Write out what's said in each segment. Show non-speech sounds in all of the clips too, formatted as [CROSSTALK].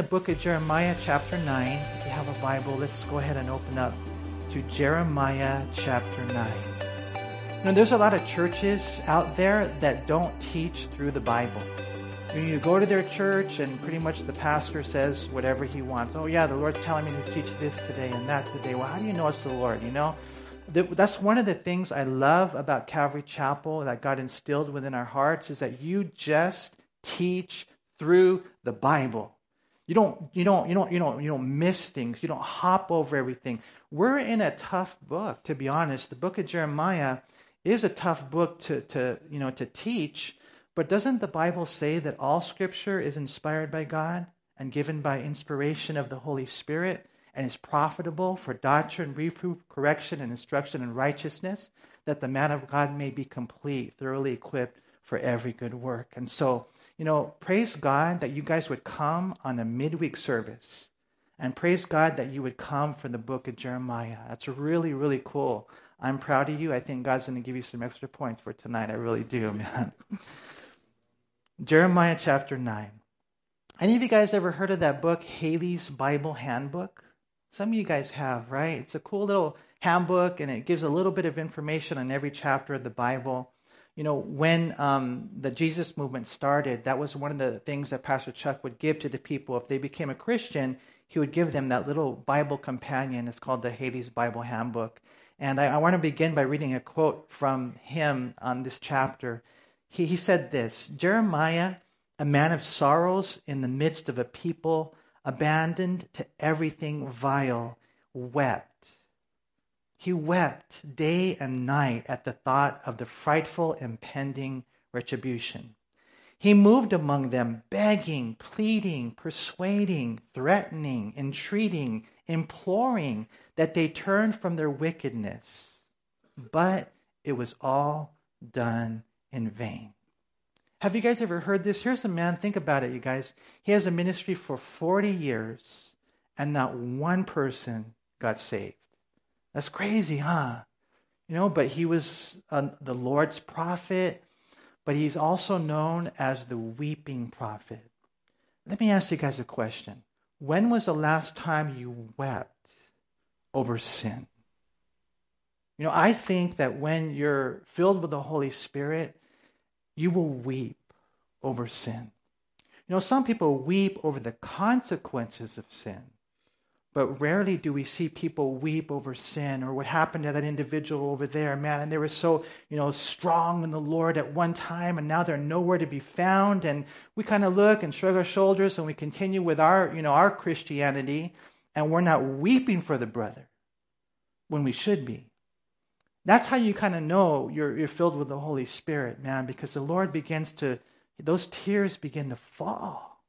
The book of Jeremiah, chapter 9. If you have a Bible, let's go ahead and open up to Jeremiah, chapter 9. Now, there's a lot of churches out there that don't teach through the Bible. You go to their church, and pretty much the pastor says whatever he wants. Oh, yeah, the Lord's telling me to teach this today and that today. Well, how do you know it's the Lord? You know, that's one of the things I love about Calvary Chapel that God instilled within our hearts is that you just teach through the Bible. You don't, you don't, you don't, you don't, you don't miss things. You don't hop over everything. We're in a tough book, to be honest. The book of Jeremiah is a tough book to, to, you know, to teach. But doesn't the Bible say that all Scripture is inspired by God and given by inspiration of the Holy Spirit? and is profitable for doctrine, reproof, correction, and instruction in righteousness, that the man of God may be complete, thoroughly equipped for every good work. And so, you know, praise God that you guys would come on a midweek service. And praise God that you would come for the book of Jeremiah. That's really, really cool. I'm proud of you. I think God's going to give you some extra points for tonight. I really do, [LAUGHS] man. Jeremiah chapter 9. Any of you guys ever heard of that book, Halley's Bible Handbook? Some of you guys have, right? It's a cool little handbook and it gives a little bit of information on every chapter of the Bible. You know, when um, the Jesus movement started, that was one of the things that Pastor Chuck would give to the people. If they became a Christian, he would give them that little Bible companion. It's called the Halley's Bible Handbook. And I, I want to begin by reading a quote from him on this chapter. He, he said this Jeremiah, a man of sorrows in the midst of a people abandoned to everything vile, wept. He wept day and night at the thought of the frightful impending retribution. He moved among them, begging, pleading, persuading, threatening, entreating, imploring that they turn from their wickedness. But it was all done in vain. Have you guys ever heard this? Here's a man, think about it, you guys. He has a ministry for 40 years, and not one person got saved. That's crazy, huh? You know, but he was uh, the Lord's prophet, but he's also known as the weeping prophet. Let me ask you guys a question. When was the last time you wept over sin? You know, I think that when you're filled with the Holy Spirit, you will weep over sin. You know, some people weep over the consequences of sin, but rarely do we see people weep over sin or what happened to that individual over there, man. And they were so, you know, strong in the Lord at one time, and now they're nowhere to be found. And we kind of look and shrug our shoulders and we continue with our, you know, our Christianity, and we're not weeping for the brother when we should be. That's how you kind of know you're, you're filled with the Holy Spirit, man, because the Lord begins to, those tears begin to fall.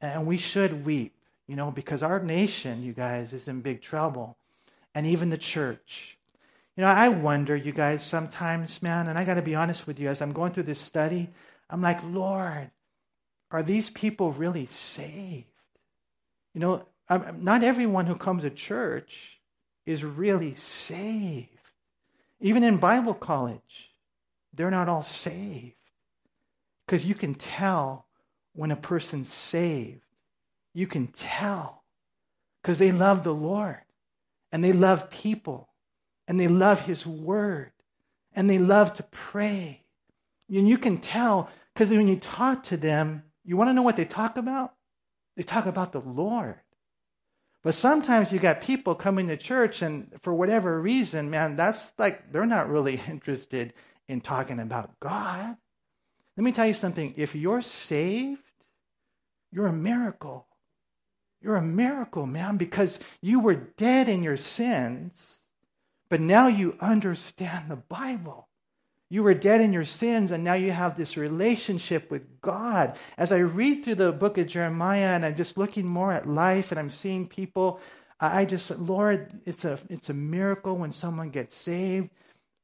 And we should weep, you know, because our nation, you guys, is in big trouble. And even the church. You know, I wonder, you guys, sometimes, man, and I got to be honest with you, as I'm going through this study, I'm like, Lord, are these people really saved? You know, I'm, not everyone who comes to church is really saved. Even in Bible college, they're not all saved. Because you can tell when a person's saved. You can tell. Because they love the Lord and they love people and they love His Word and they love to pray. And you can tell because when you talk to them, you want to know what they talk about? They talk about the Lord. But sometimes you got people coming to church, and for whatever reason, man, that's like they're not really [LAUGHS] interested in talking about God. Let me tell you something. If you're saved, you're a miracle. You're a miracle, man, because you were dead in your sins, but now you understand the Bible. You were dead in your sins, and now you have this relationship with God. As I read through the book of Jeremiah and I'm just looking more at life and I'm seeing people, I just, Lord, it's a, it's a miracle when someone gets saved.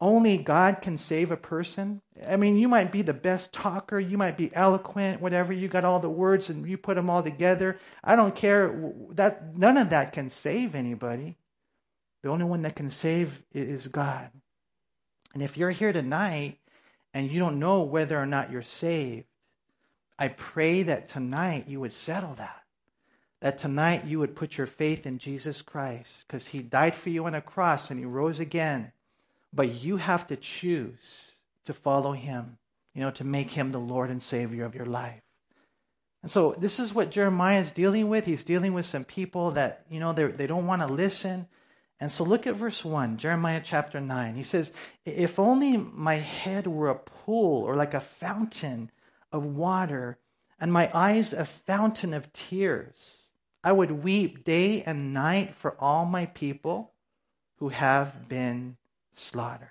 Only God can save a person. I mean, you might be the best talker, you might be eloquent, whatever. You got all the words and you put them all together. I don't care. That none of that can save anybody. The only one that can save is God. And if you're here tonight and you don't know whether or not you're saved, I pray that tonight you would settle that. that tonight you would put your faith in Jesus Christ because he died for you on a cross and he rose again. But you have to choose to follow him, you know, to make him the Lord and Savior of your life. And so this is what Jeremiah is dealing with. He's dealing with some people that, you know, they don't want to listen. And so look at verse 1, Jeremiah chapter 9. He says, If only my head were a pool or like a fountain of water, and my eyes a fountain of tears. I would weep day and night for all my people who have been slaughtered.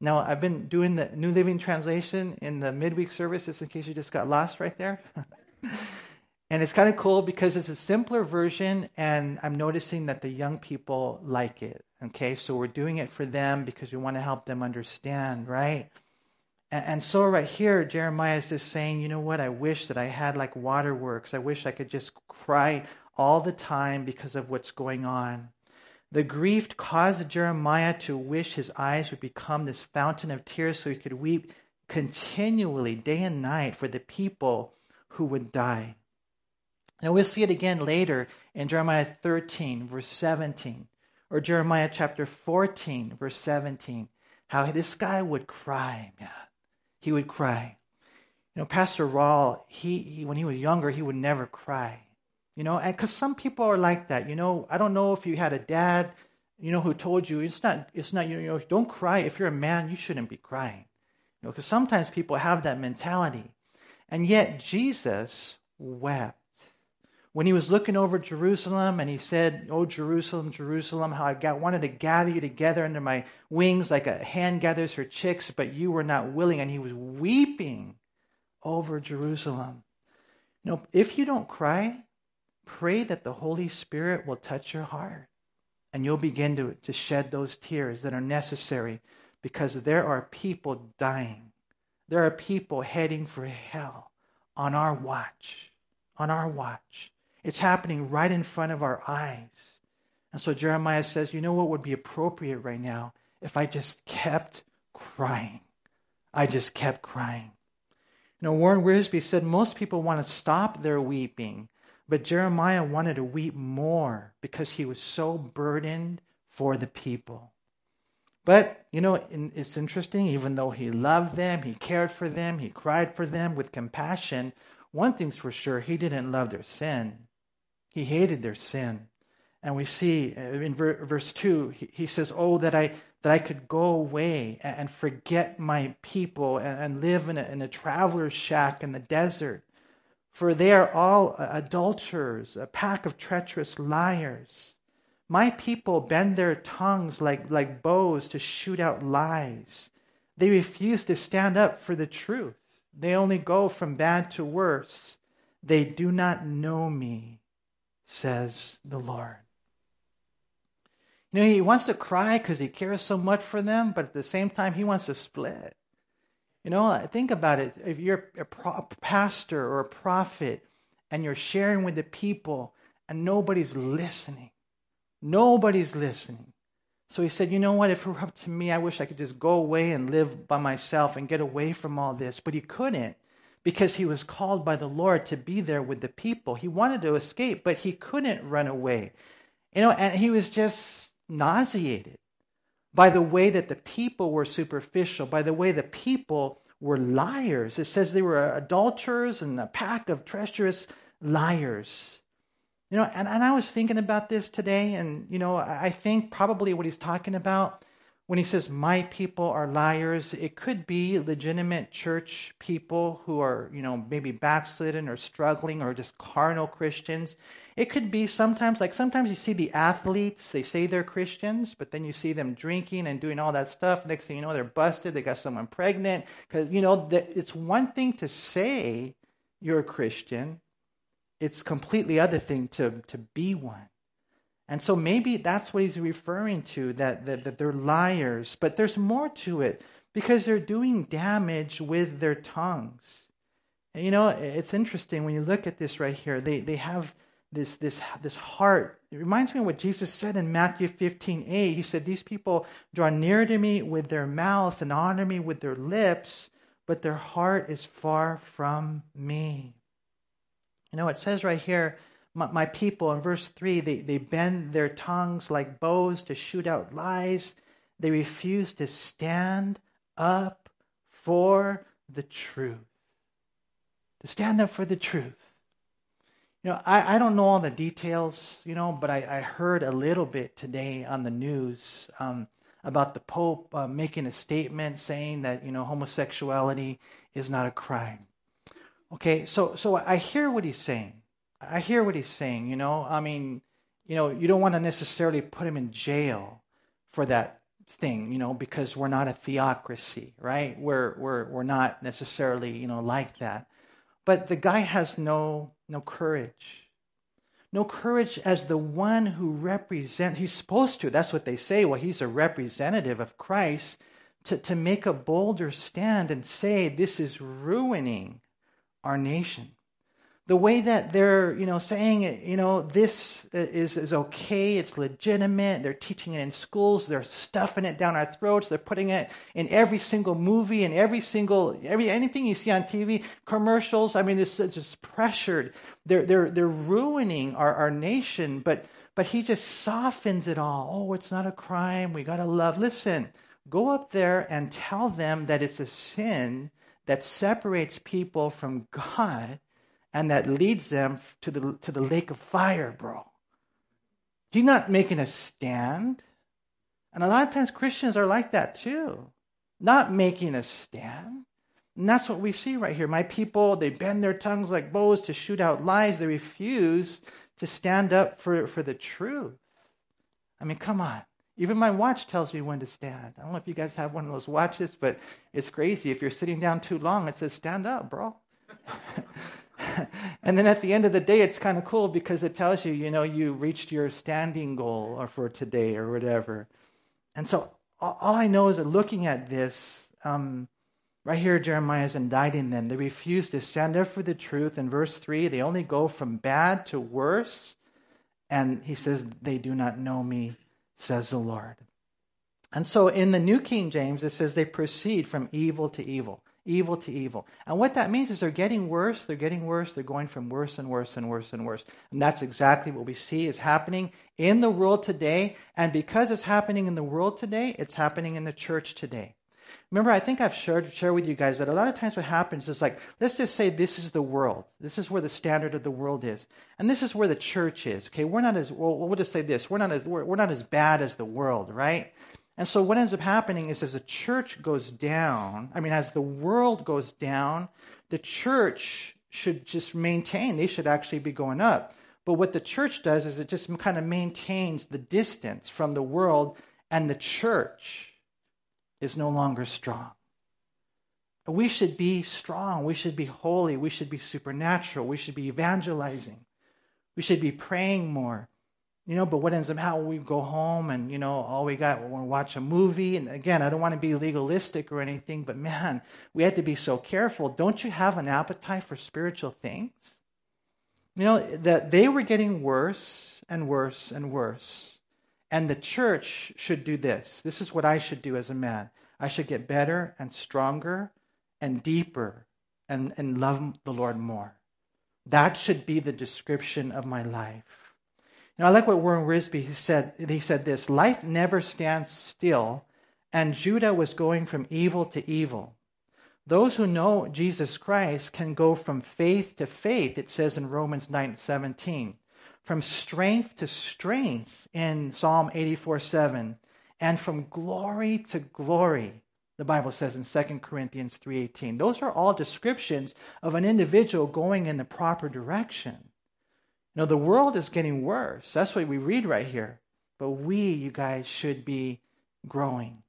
Now, I've been doing the New Living Translation in the midweek services in case you just got lost right there. [LAUGHS] and it's kind of cool because it's a simpler version, and I'm noticing that the young people like it. Okay, so we're doing it for them because we want to help them understand, right? And, and so, right here, Jeremiah is just saying, you know what? I wish that I had like waterworks. I wish I could just cry all the time because of what's going on. The grief caused Jeremiah to wish his eyes would become this fountain of tears so he could weep continually, day and night, for the people who would die. Now we'll see it again later in Jeremiah 13, verse 17, or Jeremiah chapter 14, verse 17, how this guy would cry, man. He would cry. You know, Pastor Rawl, he, he when he was younger, he would never cry. You know, and because some people are like that. You know, I don't know if you had a dad, you know, who told you it's not, it's not, you know, don't cry. If you're a man, you shouldn't be crying. You know, because sometimes people have that mentality. And yet Jesus wept. When he was looking over Jerusalem and he said, Oh, Jerusalem, Jerusalem, how I got, wanted to gather you together under my wings like a hen gathers her chicks, but you were not willing. And he was weeping over Jerusalem. You know, if you don't cry, Pray that the Holy Spirit will touch your heart and you'll begin to, to shed those tears that are necessary because there are people dying. There are people heading for hell on our watch. On our watch. It's happening right in front of our eyes. And so Jeremiah says, you know what would be appropriate right now if I just kept crying? I just kept crying. You know, Warren Wiersbe said most people want to stop their weeping but Jeremiah wanted to weep more because he was so burdened for the people. But, you know, it's interesting, even though he loved them, he cared for them, he cried for them with compassion, one thing's for sure, he didn't love their sin. He hated their sin. And we see uh, in verse 2, he says, Oh, that I, that I could go away and forget my people and live in a, in a traveler's shack in the desert for they are all uh, adulterers, a pack of treacherous liars. My people bend their tongues like, like bows to shoot out lies. They refuse to stand up for the truth. They only go from bad to worse. They do not know me, says the Lord. You know, he wants to cry because he cares so much for them, but at the same time, he wants to split. You know, think about it. If you're a pastor or a prophet and you're sharing with the people and nobody's listening, nobody's listening. So he said, You know what? If it were up to me, I wish I could just go away and live by myself and get away from all this. But he couldn't because he was called by the Lord to be there with the people. He wanted to escape, but he couldn't run away. You know, and he was just nauseated by the way that the people were superficial, by the way the people were liars. It says they were adulterers and a pack of treacherous liars. You know, and, and I was thinking about this today, and, you know, I think probably what he's talking about when he says, My people are liars, it could be legitimate church people who are, you know, maybe backslidden or struggling or just carnal Christians. It could be sometimes, like sometimes you see the athletes, they say they're Christians, but then you see them drinking and doing all that stuff. Next thing you know, they're busted, they got someone pregnant. Because, you know, it's one thing to say you're a Christian, it's completely other thing to, to be one. And so maybe that's what he's referring to that, that, that they're liars. But there's more to it because they're doing damage with their tongues. And you know, it's interesting when you look at this right here. They, they have this, this, this heart. It reminds me of what Jesus said in Matthew 15 8. He said, These people draw near to me with their mouth and honor me with their lips, but their heart is far from me. You know, it says right here, my, my people, in verse 3, they, they bend their tongues like bows to shoot out lies. They refuse to stand up for the truth. To stand up for the truth. You know, I, I don't know all the details, you know, but I, I heard a little bit today on the news um, about the Pope uh, making a statement saying that, you know, homosexuality is not a crime. Okay, so so I hear what he's saying. I hear what he's saying, you know. I mean, you know, you don't want to necessarily put him in jail for that thing, you know, because we're not a theocracy, right? We're we're we're not necessarily, you know, like that. But the guy has no no courage. No courage as the one who represents he's supposed to. That's what they say. Well, he's a representative of Christ to, to make a bolder stand and say this is ruining our nation the way that they're, you know, saying, you know, this is, is okay, it's legitimate, they're teaching it in schools, they're stuffing it down our throats, they're putting it in every single movie and every single, every, anything you see on TV, commercials, I mean, this is just pressured. They're, they're, they're ruining our, our nation, but, but he just softens it all. Oh, it's not a crime, we gotta love. Listen, go up there and tell them that it's a sin that separates people from God and that leads them to the, to the lake of fire, bro. He's not making a stand. And a lot of times Christians are like that too, not making a stand. And that's what we see right here. My people, they bend their tongues like bows to shoot out lies. They refuse to stand up for, for the truth. I mean, come on. Even my watch tells me when to stand. I don't know if you guys have one of those watches, but it's crazy. If you're sitting down too long, it says, stand up, bro. [LAUGHS] [LAUGHS] and then at the end of the day, it's kind of cool because it tells you, you know, you reached your standing goal or for today or whatever. And so all I know is that looking at this, um, right here, Jeremiah is indicting them. They refuse to stand up for the truth. In verse 3, they only go from bad to worse. And he says, They do not know me, says the Lord. And so in the New King James, it says they proceed from evil to evil evil to evil. And what that means is they're getting worse, they're getting worse, they're going from worse and worse and worse and worse. And that's exactly what we see is happening in the world today. And because it's happening in the world today, it's happening in the church today. Remember, I think I've shared, shared with you guys that a lot of times what happens is like, let's just say this is the world. This is where the standard of the world is. And this is where the church is. Okay, we're not as, well, we'll just say this. We're not as, we're, we're not as bad as the world, right? And so what ends up happening is as the church goes down, I mean, as the world goes down, the church should just maintain, they should actually be going up. But what the church does is it just kind of maintains the distance from the world, and the church is no longer strong. We should be strong. We should be holy. We should be supernatural. We should be evangelizing. We should be praying more. You know, but what ends up how we go home and, you know, all we got, we watch a movie. And again, I don't want to be legalistic or anything, but man, we had to be so careful. Don't you have an appetite for spiritual things? You know, that they were getting worse and worse and worse. And the church should do this. This is what I should do as a man. I should get better and stronger and deeper and, and love the Lord more. That should be the description of my life. Know, I like what Warren Wiersbe said. He said this Life never stands still, and Judah was going from evil to evil. Those who know Jesus Christ can go from faith to faith, it says in Romans 9 17, from strength to strength in Psalm 84 7, and from glory to glory, the Bible says in 2 Corinthians 3:18. Those are all descriptions of an individual going in the proper direction. No, the world is getting worse. That's what we read right here. But we, you guys, should be growing.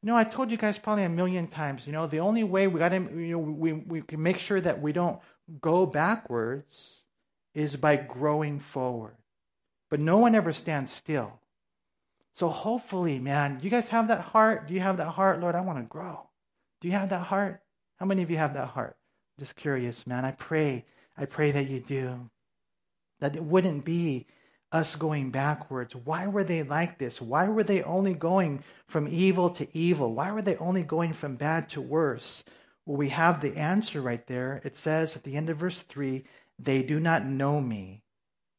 You know, I told you guys probably a million times, you know, the only way we got to, you know, we, we can make sure that we don't go backwards is by growing forward. But no one ever stands still. So hopefully, man, you guys have that heart. Do you have that heart, Lord? I want to grow. Do you have that heart? How many of you have that heart? Just curious, man. I pray, I pray that you do that it wouldn't be us going backwards. Why were they like this? Why were they only going from evil to evil? Why were they only going from bad to worse? Well, we have the answer right there. It says at the end of verse 3 they do not know me,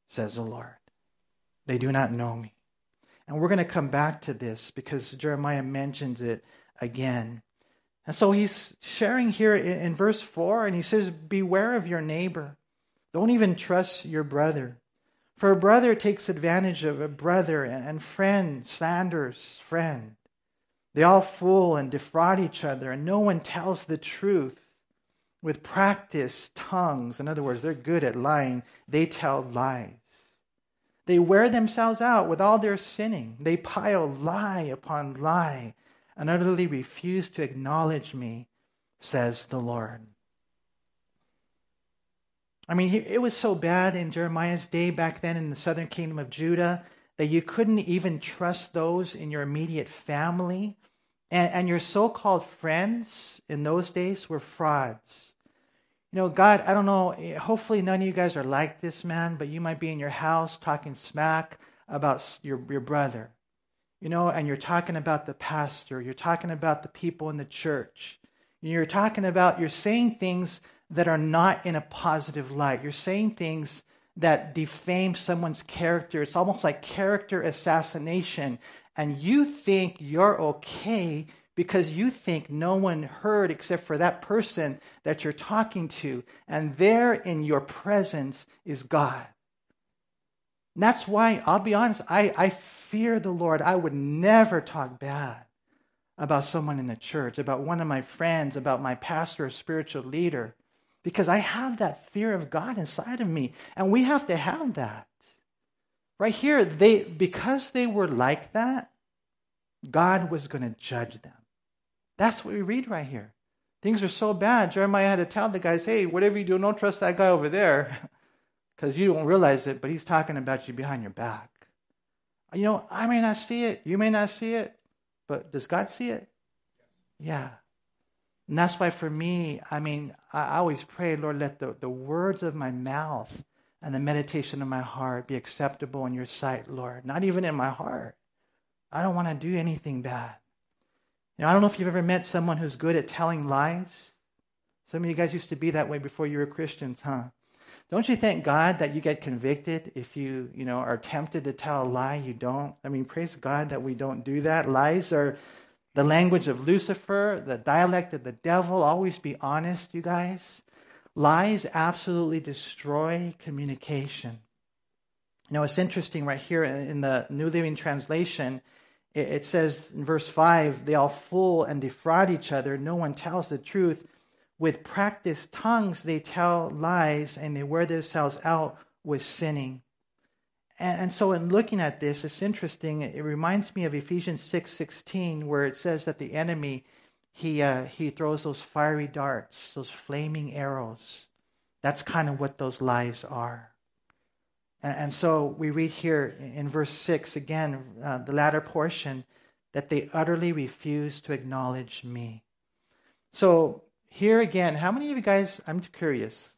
says the Lord. They do not know me. And we're going to come back to this because Jeremiah mentions it again. And so he's sharing here in, verse 4, and he says, Beware of your neighbor. Don't even trust your brother. For a brother takes advantage of a brother, and friend slanders friend. They all fool and defraud each other, and no one tells the truth. With practiced tongues, in other words, they're good at lying, they tell lies. They wear themselves out with all their sinning. They pile lie upon lie and utterly refuse to acknowledge me, says the Lord. I mean, it was so bad in Jeremiah's day back then in the southern kingdom of Judah that you couldn't even trust those in your immediate family. And, and your so called friends in those days were frauds. You know, God, I don't know, hopefully none of you guys are like this, man, but you might be in your house talking smack about your, your brother you know, and you're talking about the pastor, you're talking about the people in the church, you're talking about, you're saying things that are not in a positive light. You're saying things that defame someone's character. It's almost like character assassination. And you think you're okay because you think no one heard except for that person that you're talking to. And there in your presence is God. And that's why, I'll be honest, I, I fear the Lord. I would never talk bad about someone in the church, about one of my friends, about my pastor or spiritual leader, because I have that fear of God inside of me. And we have to have that. Right here, they because they were like that, God was going to judge them. That's what we read right here. Things are so bad. Jeremiah had to tell the guys, hey, whatever you do, don't trust that guy over there. [LAUGHS] because you don't realize it, but he's talking about you behind your back. You know, I may not see it, you may not see it, but does God see it? Yeah. And that's why for me, I mean, I always pray, Lord, let the, the words of my mouth and the meditation of my heart be acceptable in your sight, Lord. Not even in my heart. I don't want to do anything bad. You know, I don't know if you've ever met someone who's good at telling lies. Some of you guys used to be that way before you were Christians, huh? Don't you thank God that you get convicted if you, you know, are tempted to tell a lie you don't? I mean, praise God that we don't do that. Lies are the language of Lucifer, the dialect of the devil. Always be honest, you guys. Lies absolutely destroy communication. You know, it's interesting right here in the New Living Translation. It says in verse 5 they all fool and defraud each other. No one tells the truth with practiced tongues, they tell lies and they wear themselves out with sinning. And, and so, in looking at this, it's interesting. It, reminds me of Ephesians six sixteen, where it says that the enemy he uh, he throws those fiery darts, those flaming arrows. That's kind of what those lies are. And, and so we read here in verse six again, uh, the latter portion, that they utterly refuse to acknowledge me. So here again, how many of you guys, I'm curious,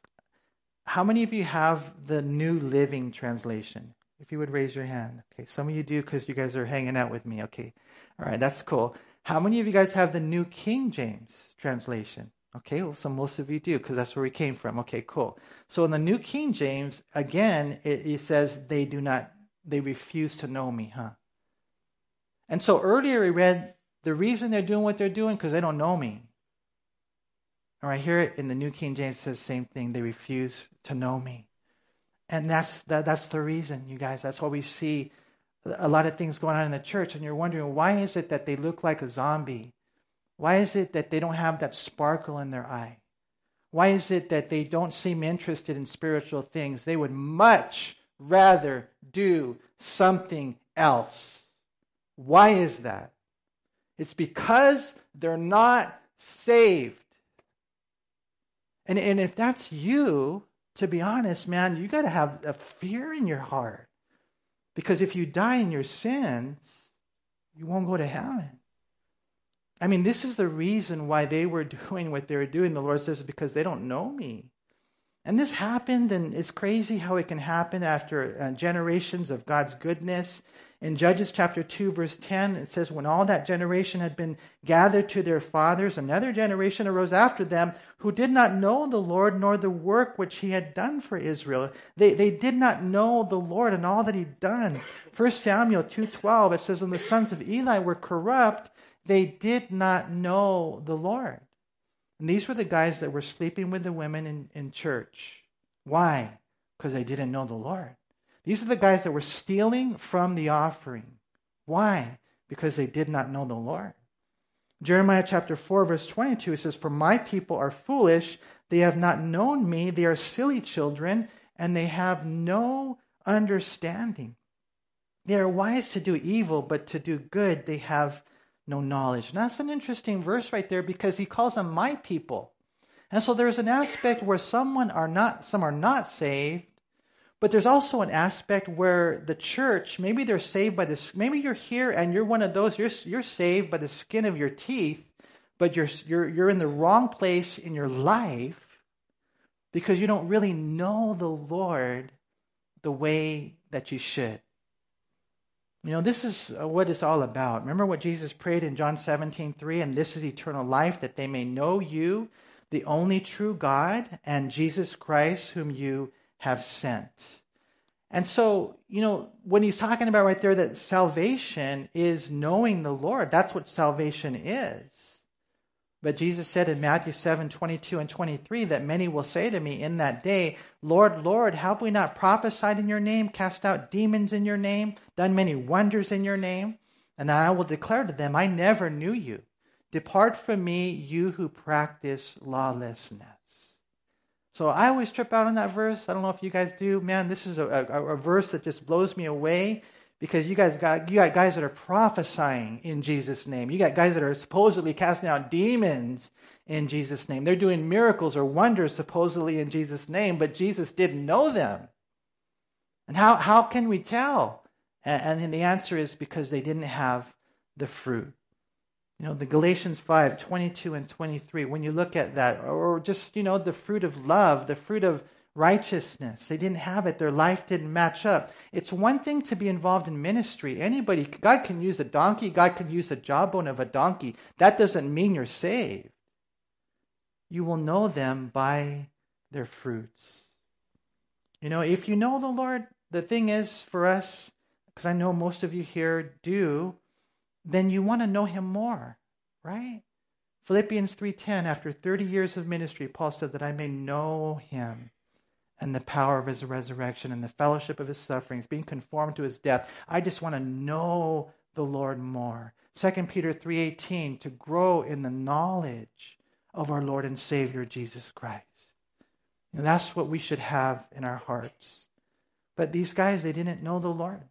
how many of you have the New Living Translation? If you would raise your hand. Okay, some of you do because you guys are hanging out with me. Okay, all right, that's cool. How many of you guys have the New King James Translation? Okay, well, so most of you do because that's where we came from. Okay, cool. So in the New King James, again, it, it says they do not, they refuse to know me, huh? And so earlier we read the reason they're doing what they're doing because they don't know me. And right here in the New King James says same thing. They refuse to know me. And that's, that, that's the reason, you guys. That's why we see a lot of things going on in the church. And you're wondering, why is it that they look like a zombie? Why is it that they don't have that sparkle in their eye? Why is it that they don't seem interested in spiritual things? They would much rather do something else. Why is that? It's because they're not saved. And, and if that's you, to be honest, man, you got to have a fear in your heart. Because if you die in your sins, you won't go to heaven. I mean, this is the reason why they were [LAUGHS] doing what they were doing. The Lord says, because they don't know me. And this happened, and it's crazy how it can happen after uh, generations of God's goodness In Judges chapter 2, verse 10, it says, When all that generation had been gathered to their fathers, another generation arose after them who did not know the Lord nor the work which he had done for Israel. They, they did not know the Lord and all that he'd done. 1 Samuel 2.12, it says, And the sons of Eli were corrupt. They did not know the Lord. And these were the guys that were sleeping with the women in, in church. Why? Because they didn't know the Lord. These are the guys that were stealing from the offering. Why? Because they did not know the Lord. Jeremiah chapter 4, verse 22 it says, For my people are foolish. They have not known me. They are silly children, and they have no understanding. They are wise to do evil, but to do good they have no knowledge. And that's an interesting verse right there because he calls them my people. And so there's an aspect where someone are not, some are not saved, but there's also an aspect where the church, maybe they're saved by this, maybe you're here and you're one of those, you're, you're saved by the skin of your teeth, but you're, you're, you're in the wrong place in your life because you don't really know the Lord the way that you should. You know, this is uh, what it's all about. Remember what Jesus prayed in John 17, 3? And this is eternal life, that they may know you, the only true God, and Jesus Christ, whom you have sent. And so, you know, when he's talking about right there that salvation is knowing the Lord, that's what salvation is. But Jesus said in Matthew 7 22 and 23 that many will say to me in that day, Lord, Lord, have we not prophesied in your name, cast out demons in your name, done many wonders in your name? And then I will declare to them, I never knew you. Depart from me, you who practice lawlessness. So I always trip out on that verse. I don't know if you guys do. Man, this is a, a, a, verse that just blows me away because you guys got you got guys that are prophesying in Jesus' name. You got guys that are supposedly casting out demons in Jesus' name. They're doing miracles or wonders supposedly in Jesus' name, but Jesus didn't know them. And how, how can we tell? And, and the answer is because they didn't have the fruit. You know, the Galatians 5, 22 and 23, when you look at that, or just, you know, the fruit of love, the fruit of righteousness, they didn't have it. Their life didn't match up. It's one thing to be involved in ministry. Anybody, God can use a donkey, God can use a jawbone of a donkey. That doesn't mean you're saved. You will know them by their fruits. You know, if you know the Lord, the thing is for us, because I know most of you here do, then you want to know him more, right? Philippians 3:10 after 30 years of ministry Paul said that I may know him and the power of his resurrection and the fellowship of his sufferings being conformed to his death. I just want to know the Lord more. 2 Peter 3:18 to grow in the knowledge of our Lord and Savior Jesus Christ. And that's what we should have in our hearts. But these guys they didn't know the Lord.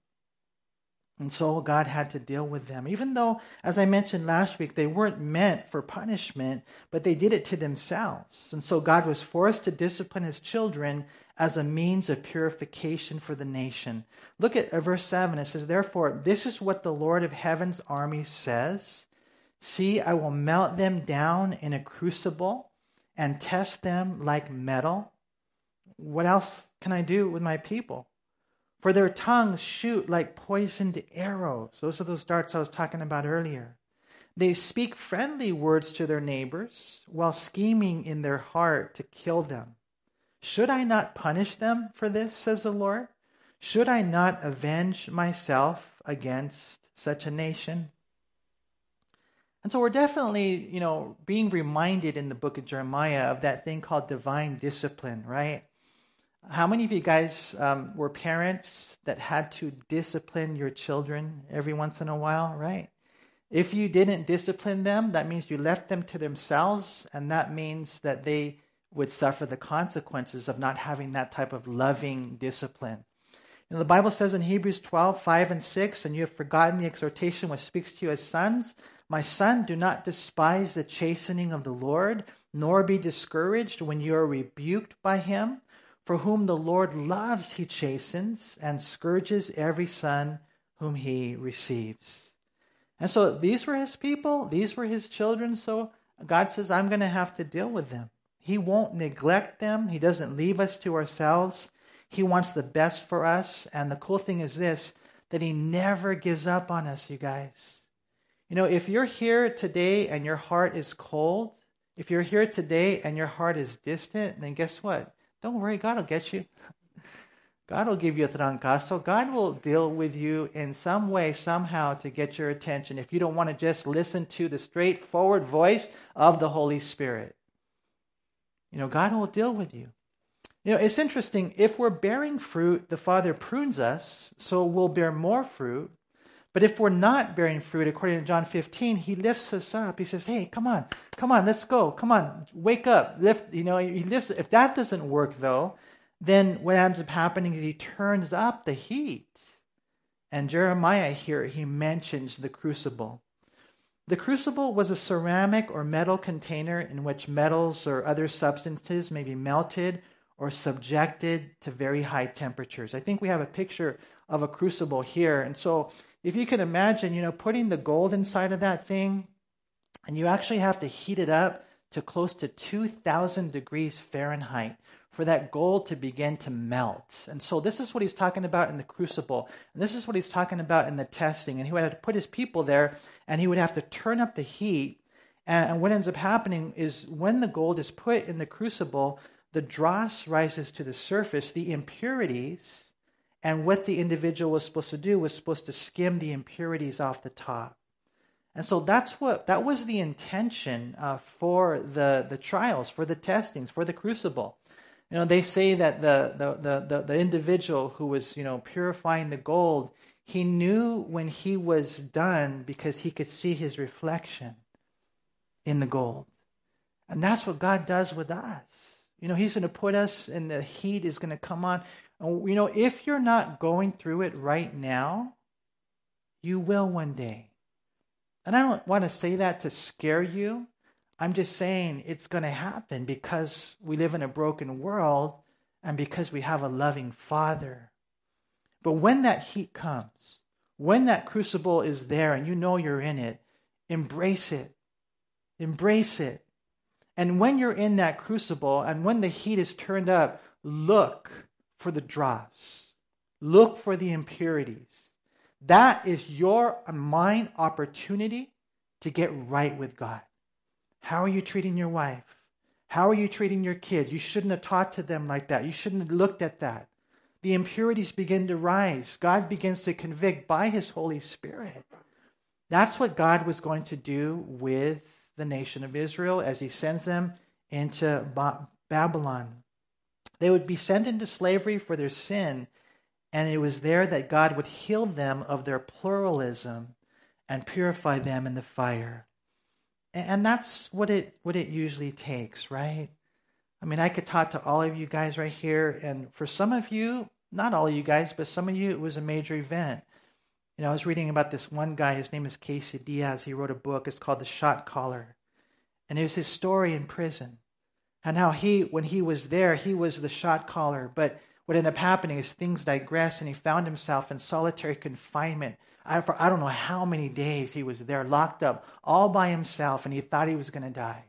And so God had to deal with them. Even though, as I mentioned last week, they weren't meant for punishment, but they did it to themselves. And so God was forced to discipline his children as a means of purification for the nation. Look at uh, verse 7. It says, Therefore, this is what the Lord of heaven's army says See, I will melt them down in a crucible and test them like metal. What else can I do with my people? For their tongues shoot like poisoned arrows. Those are those darts I was talking about earlier. They speak friendly words to their neighbors while scheming in their heart to kill them. Should I not punish them for this, says the Lord? Should I not avenge myself against such a nation? And so we're definitely, you know, being reminded in the book of Jeremiah of that thing called divine discipline, right? How many of you guys um, were parents that had to discipline your children every once in a while, right? If you didn't discipline them, that means you left them to themselves, and that means that they would suffer the consequences of not having that type of loving discipline. And the Bible says in Hebrews 12, 5 and 6, and you have forgotten the exhortation which speaks to you as sons. My son, do not despise the chastening of the Lord, nor be discouraged when you are rebuked by him. For whom the Lord loves, he chastens and scourges every son whom he receives. And so these were his people, these were his children. So God says, I'm going to have to deal with them. He won't neglect them, He doesn't leave us to ourselves. He wants the best for us. And the cool thing is this that He never gives up on us, you guys. You know, if you're here today and your heart is cold, if you're here today and your heart is distant, then guess what? Don't worry, God will get you. God will give you a trancazo. God will deal with you in some way, somehow, to get your attention if you don't want to just listen to the straightforward voice of the Holy Spirit. You know, God will deal with you. You know, it's interesting. If we're bearing fruit, the Father prunes us, so we'll bear more fruit. But if we're not bearing fruit, according to John 15, he lifts us up. He says, Hey, come on, come on, let's go. Come on, wake up. Lift, you know, he lifts. If that doesn't work, though, then what ends up happening is he turns up the heat. And Jeremiah here, he mentions the crucible. The crucible was a ceramic or metal container in which metals or other substances may be melted or subjected to very high temperatures. I think we have a picture of a crucible here. And so if you can imagine, you know, putting the gold inside of that thing, and you actually have to heat it up to close to 2,000 degrees Fahrenheit for that gold to begin to melt. And so this is what he's talking about in the crucible. And this is what he's talking about in the testing. And he would have to put his people there, and he would have to turn up the heat. And what ends up happening is when the gold is put in the crucible, the dross rises to the surface, the impurities and what the individual was supposed to do was supposed to skim the impurities off the top. And so that's what that was the intention uh, for the, the trials, for the testings, for the crucible. You know, they say that the, the, the, the, individual who was, you know, purifying the gold, he knew when he was done because he could see his reflection in the gold. And that's what God does with us. You know, He's going to put us, and the heat is going to come on. And, you know, if you're not going through it right now, you will one day. And I don't want to say that to scare you. I'm just saying it's going to happen because we live in a broken world and because we have a loving Father. But when that heat comes, when that crucible is there and you know you're in it, embrace it. Embrace it. And when you're in that crucible and when the heat is turned up, look for the dross. Look for the impurities. That is your and mine opportunity to get right with God. How are you treating your wife? How are you treating your kids? You shouldn't have talked to them like that. You shouldn't have looked at that. The impurities begin to rise. God begins to convict by his Holy Spirit. That's what God was going to do with the nation of Israel as he sends them into Babylon. They would be sent into slavery for their sin, and it was there that God would heal them of their pluralism and purify them in the fire. And that's what it what it usually takes, right? I mean, I could talk to all of you guys right here, and for some of you, not all of you guys, but some of you, it was a major event. You know, I was reading about this one guy. His name is Casey Diaz. He wrote a book. It's called The Shot Caller, and it was his story in prison and how he, when he was there, he was the shot caller. But what ended up happening is things digressed, and he found himself in solitary confinement. I, for I don't know how many days he was there, locked up, all by himself, and he thought he was going to die.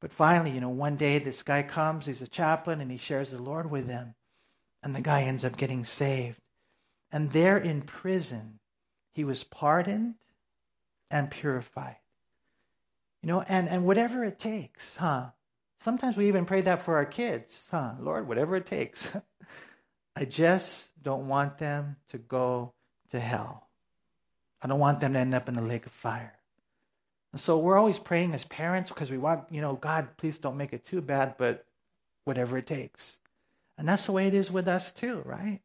But finally, you know, one day this guy comes, he's a chaplain, and he shares the Lord with them. And the guy ends up getting saved. And there in prison, he was pardoned and purified. You know, and, and whatever it takes, huh? Sometimes we even pray that for our kids, huh? Lord, whatever it takes. [LAUGHS] I just don't want them to go to hell. I don't want them to end up in the lake of fire. And so we're always praying as parents because we want, you know, God, please don't make it too bad, but whatever it takes. And that's the way it is with us too, right?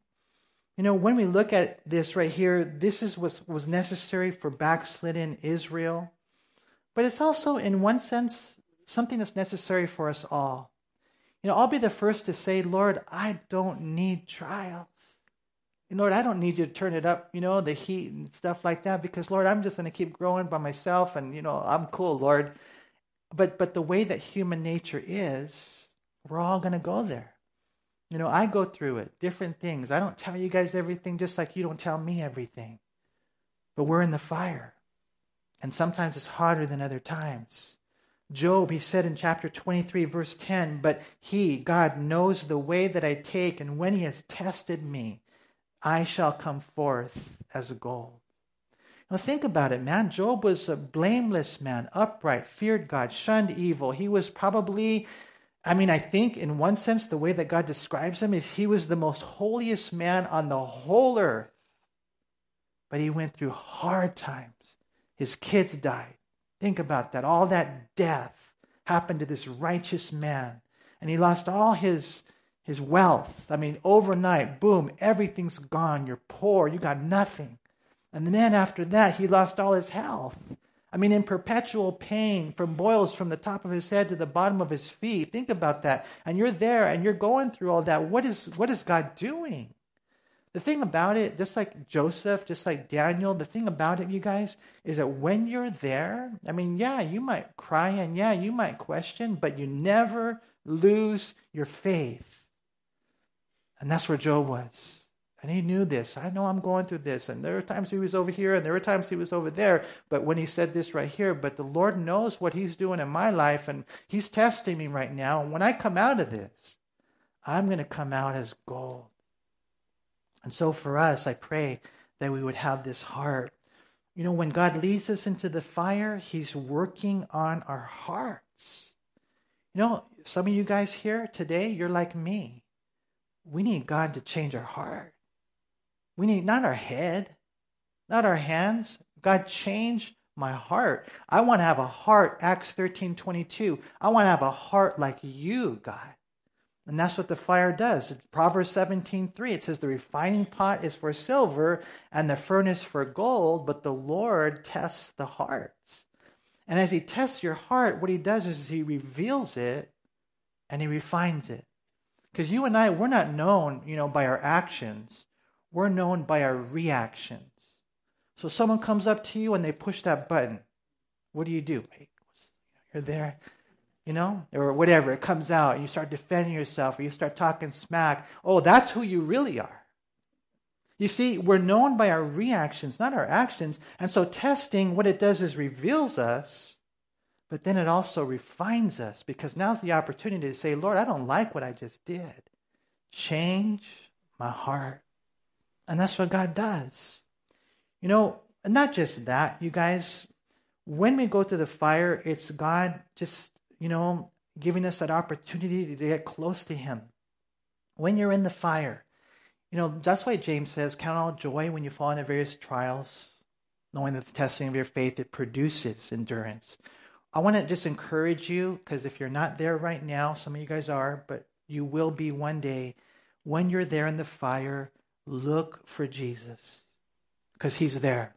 You know, when we look at this right here, this is what was necessary for backslidden Israel. But it's also, in one sense, something that's necessary for us all. You know, I'll be the first to say, Lord, I don't need trials. And Lord, I don't need you to turn it up, you know, the heat and stuff like that, because Lord, I'm just going to keep growing by myself, and you know, I'm cool, Lord. But but the way that human nature is, we're all going to go there. You know, I go through it, different things. I don't tell you guys everything, just like you don't tell me everything. But we're in the fire, and sometimes it's hotter than other times. Job, he said in chapter 23, verse 10, But he, God, knows the way that I take, and when he has tested me, I shall come forth as gold. Now think about it, man. Job was a blameless man, upright, feared God, shunned evil. He was probably, I mean, I think in one sense, the way that God describes him is he was the most holiest man on the whole earth. But he went through hard times. His kids died. Think about that. All that death happened to this righteous man. And he lost all his, his wealth. I mean, overnight, boom, everything's gone. You're poor. You got nothing. And then after that, he lost all his health. I mean, in perpetual pain from boils from the top of his head to the bottom of his feet. Think about that. And you're there and you're going through all that. What is, what is God doing? The thing about it, just like Joseph, just like Daniel, the thing about it, you guys, is that when you're there, I mean, yeah, you might cry and yeah, you might question, but you never lose your faith. And that's where Job was. And he knew this. I know I'm going through this. And there were times he was over here and there were times he was over there. But when he said this right here, but the Lord knows what he's doing in my life and he's testing me right now. And when I come out of this, I'm going to come out as gold. And so for us, I pray that we would have this heart. You know, when God leads us into the fire, he's working on our hearts. You know, some of you guys here today, you're like me. We need God to change our heart. We need not our head, not our hands. God, change my heart. I want to have a heart, Acts 13 22. I want to have a heart like you, God. And that's what the fire does. Proverbs 17:3 it says, The refining pot is for silver and the furnace for gold, but the Lord tests the hearts. And as he tests your heart, what he does is he reveals it and he refines it. Because you and I, we're not known, you know, by our actions. We're known by our reactions. So someone comes up to you and they push that button. What do you do? Hey, you're there, you know, or whatever. It comes out and you start defending yourself or you start talking smack. Oh, that's who you really are. You see, we're known by our reactions, not our actions. And so testing, what it does is reveals us, but then it also refines us because now's the opportunity to say, Lord, I don't like what I just did. Change my heart. And that's what God does. You know, and not just that, you guys, when we go to the fire, it's God just, you know, giving us that opportunity to get close to Him. When you're in the fire, you know, that's why James says, Count all joy when you fall into various trials, knowing that the testing of your faith, it produces endurance. I want to just encourage you, because if you're not there right now, some of you guys are, but you will be one day. When you're there in the fire, Look for Jesus because he's there.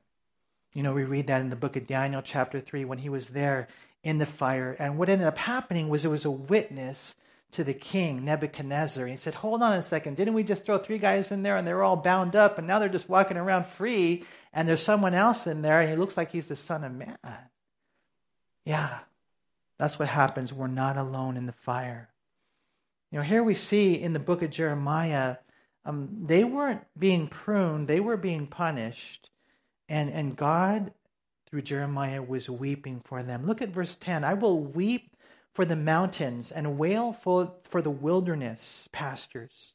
You know, we read that in the book of Daniel, chapter 3, when he was there in the fire. And what ended up happening was it was a witness to the king, Nebuchadnezzar. And he said, Hold on a second. Didn't we just throw three guys in there and they were all bound up and now they're just walking around free and there's someone else in there and he looks like he's the Son of Man? Yeah, that's what happens. We're not alone in the fire. You know, here we see in the book of Jeremiah um, they weren't being pruned, they were being punished. And, and God, through Jeremiah, was weeping for them. Look at verse 10 I will weep for the mountains and wail for, for the wilderness pastures,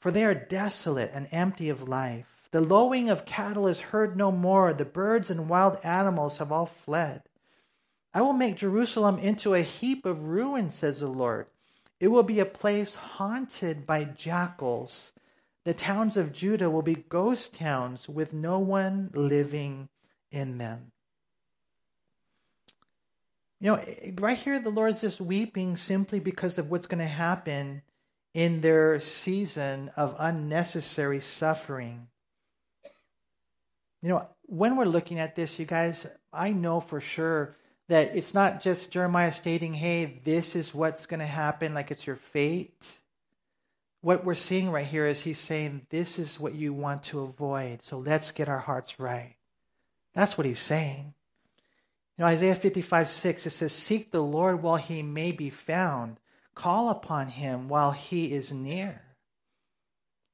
for they are desolate and empty of life. The lowing of cattle is heard no more, the birds and wild animals have all fled. I will make Jerusalem into a heap of ruins, says the Lord. It will be a place haunted by jackals the towns of Judah will be ghost towns with no one living in them. You know, right here, the Lord's just weeping simply because of what's going to happen in their season of unnecessary suffering. You know, when we're looking at this, you guys, I know for sure that it's not just Jeremiah stating, hey, this is what's going to happen, like it's your fate what we're seeing right here is he's saying, This is what you want to avoid. So let's get our hearts right. That's what he's saying. Know, Isaiah 55 6, it says, Seek the Lord while he may be found, call upon him while he is near.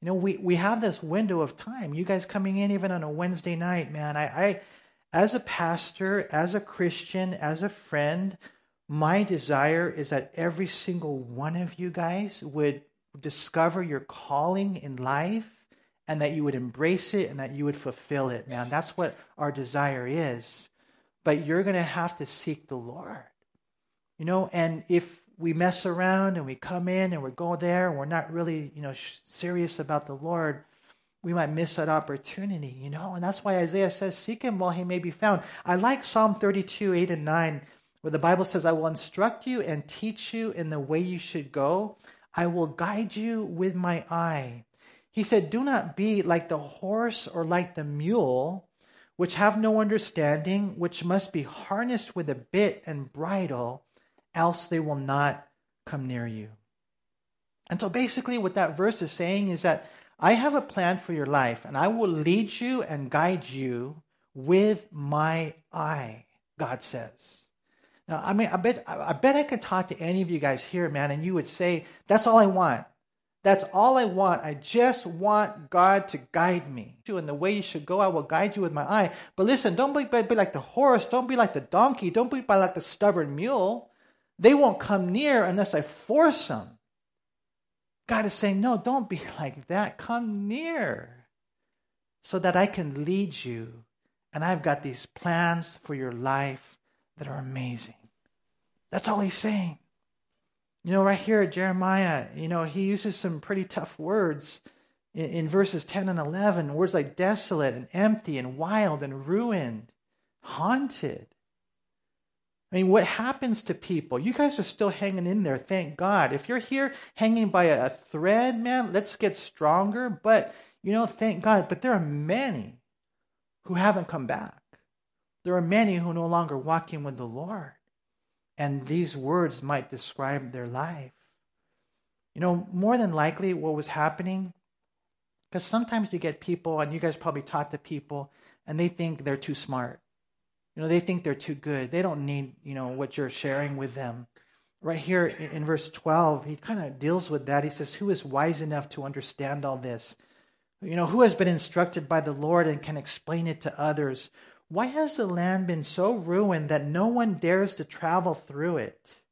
You know, we, we have this window of time. You guys coming in even on a Wednesday night, man. I, I as a pastor, as a Christian, as a friend, my desire is that every single one of you guys would discover your calling in life and that you would embrace it and that you would fulfill it, man. That's what our desire is. But you're going to have to seek the Lord. You know, and if we mess around and we come in and we go there and we're not really, you know, serious about the Lord, we might miss that opportunity, you know? And that's why Isaiah says, Seek him while he may be found. I like Psalm 32, 8 and 9, where the Bible says, I will instruct you and teach you in the way you should go. I will guide you with my eye. He said, Do not be like the horse or like the mule, which have no understanding, which must be harnessed with a bit and bridle, else they will not come near you. And so basically, what that verse is saying is that I have a plan for your life, and I will lead you and guide you with my eye, God says. Now, I mean, I bet, I bet I could talk to any of you guys here, man, and you would say, That's all I want. That's all I want. I just want God to guide me. And the way you should go, I will guide you with my eye. But listen, don't be, be like the horse. Don't be like the donkey. Don't be like the stubborn mule. They won't come near unless I force them. God is saying, no, don't be [LAUGHS] like that. Come near so that I can lead you. And I've got these plans for your life that are amazing. That's all he's saying. You know, right here at Jeremiah, you know, he uses some pretty tough words in, in verses 10 and 11. Words like desolate and empty and wild and ruined, haunted. I mean, what happens to people? You guys are still hanging in there, thank God. If you're here hanging by a thread, man, let's get stronger. But, you know, thank God. But there are many who haven't come back. There are many who are no longer walking with the Lord. And these words might describe their life. You know, more than likely, what was happening, because sometimes you get people, and you guys probably talk to people, and they think they're too smart. You know, they think they're too good. They don't need, you know, what you're sharing with them. Right here in verse 12, he kind of deals with that. He says, Who is wise enough to understand all this? You know, who has been instructed by the Lord and can explain it to others? Why has the land been so ruined that no one dares to travel through it?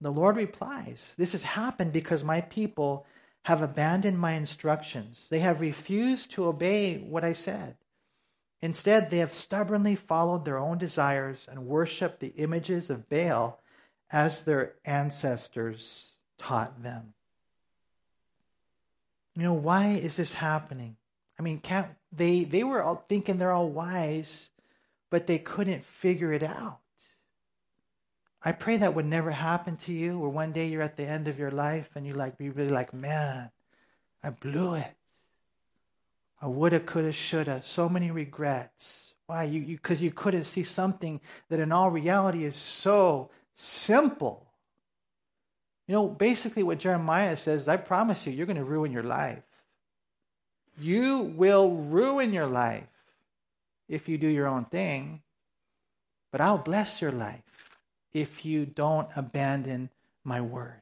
The Lord replies, This has happened because my people have abandoned my instructions. They have refused to obey what I said. Instead, they have stubbornly followed their own desires and worshiped the images of Baal as their ancestors taught them. You know, why is this happening? I mean, can't they they were all thinking they're all wise, but they couldn't figure it out. I pray that would never happen to you, where one day you're at the end of your life and you like be really like, man, I blew it. I woulda, coulda, shoulda. So many regrets. Why? You because you, you couldn't see something that in all reality is so simple. You know, basically what Jeremiah says, I promise you, you're going to ruin your life. You will ruin your life if you do your own thing, but I'll bless your life if you don't abandon my word.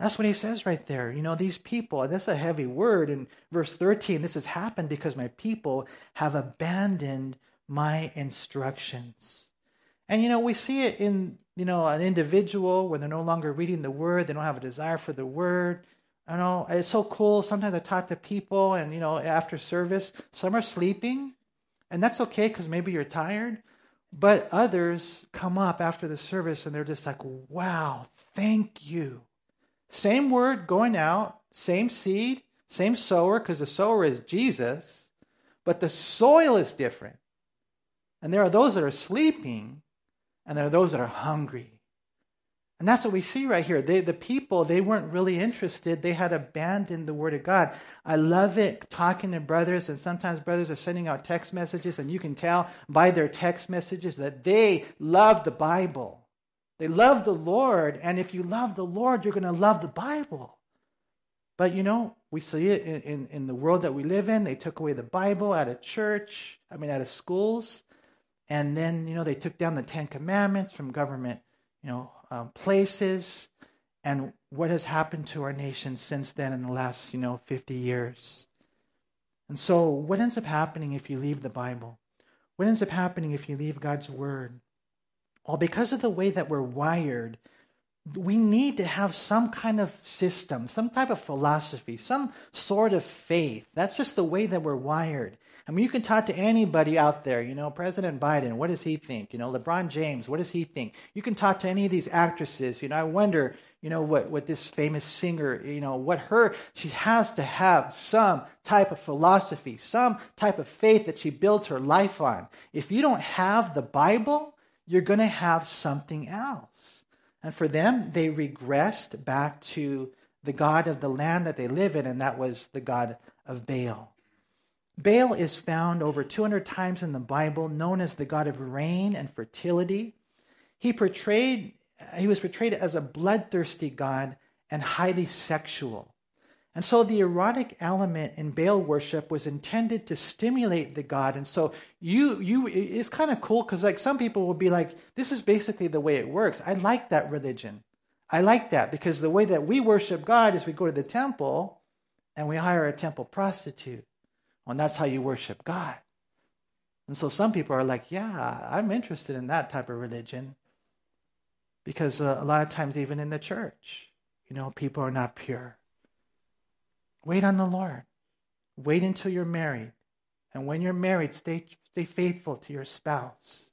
That's what he says right there. You know, these people, that's a heavy word. In verse 13, this has happened because my people have abandoned my instructions. And, you know, we see it in, you know, an individual when they're no longer reading the word, they don't have a desire for the word. I know it's so cool. Sometimes I talk to people, and, you know, after service, some are sleeping, and that's okay because maybe you're tired. But others come up after the service and they're just like, wow, thank you same word going out, same seed, same sower, because the sower is Jesus, but the soil is different. And there are those that are sleeping, and there are those that are hungry. And that's what we see right here. They, the people, they weren't really interested. They had abandoned the Word of God. I love it talking to brothers, and sometimes brothers are sending out text messages, and you can tell by their text messages that they love the Bible. They love the Lord, and if you love the Lord, you're going to love the Bible. But you know, we see it in, in, in, the world that we live in. They took away the Bible out of church, I mean, out of schools. And then, you know, they took down the Ten Commandments from government, you know, um, places. And what has happened to our nation since then in the last, you know, 50 years? And so, what ends up happening if you leave the Bible? What ends up happening if you leave God's Word? Well, because of the way that we're wired, we need to have some kind of system, some type of philosophy, some sort of faith. That's just the way that we're wired. I mean, you can talk to anybody out there, you know, President Biden, what does he think? You know, LeBron James, what does he think? You can talk to any of these actresses. You know, I wonder, you know, what, what this famous singer, you know, what her, she has to have some type of philosophy, some type of faith that she builds her life on. If you don't have the Bible, you're going to have something else. And for them, they regressed back to the God of the land that they live in, and that was the God of Baal. Baal is found over 200 times in the Bible, known as the god of rain and fertility. He portrayed he was portrayed as a bloodthirsty god and highly sexual. And so the erotic element in Baal worship was intended to stimulate the god. And so you you it's kind of cool cuz like some people will be like this is basically the way it works. I like that religion. I like that because the way that we worship God is we go to the temple and we hire a temple prostitute. And that's how you worship God. And so some people are like, yeah, I'm interested in that type of religion. Because uh, a lot of times, even in the church, you know, people are not pure. Wait on the Lord. Wait until you're married. And when you're married, stay, stay faithful to your spouse.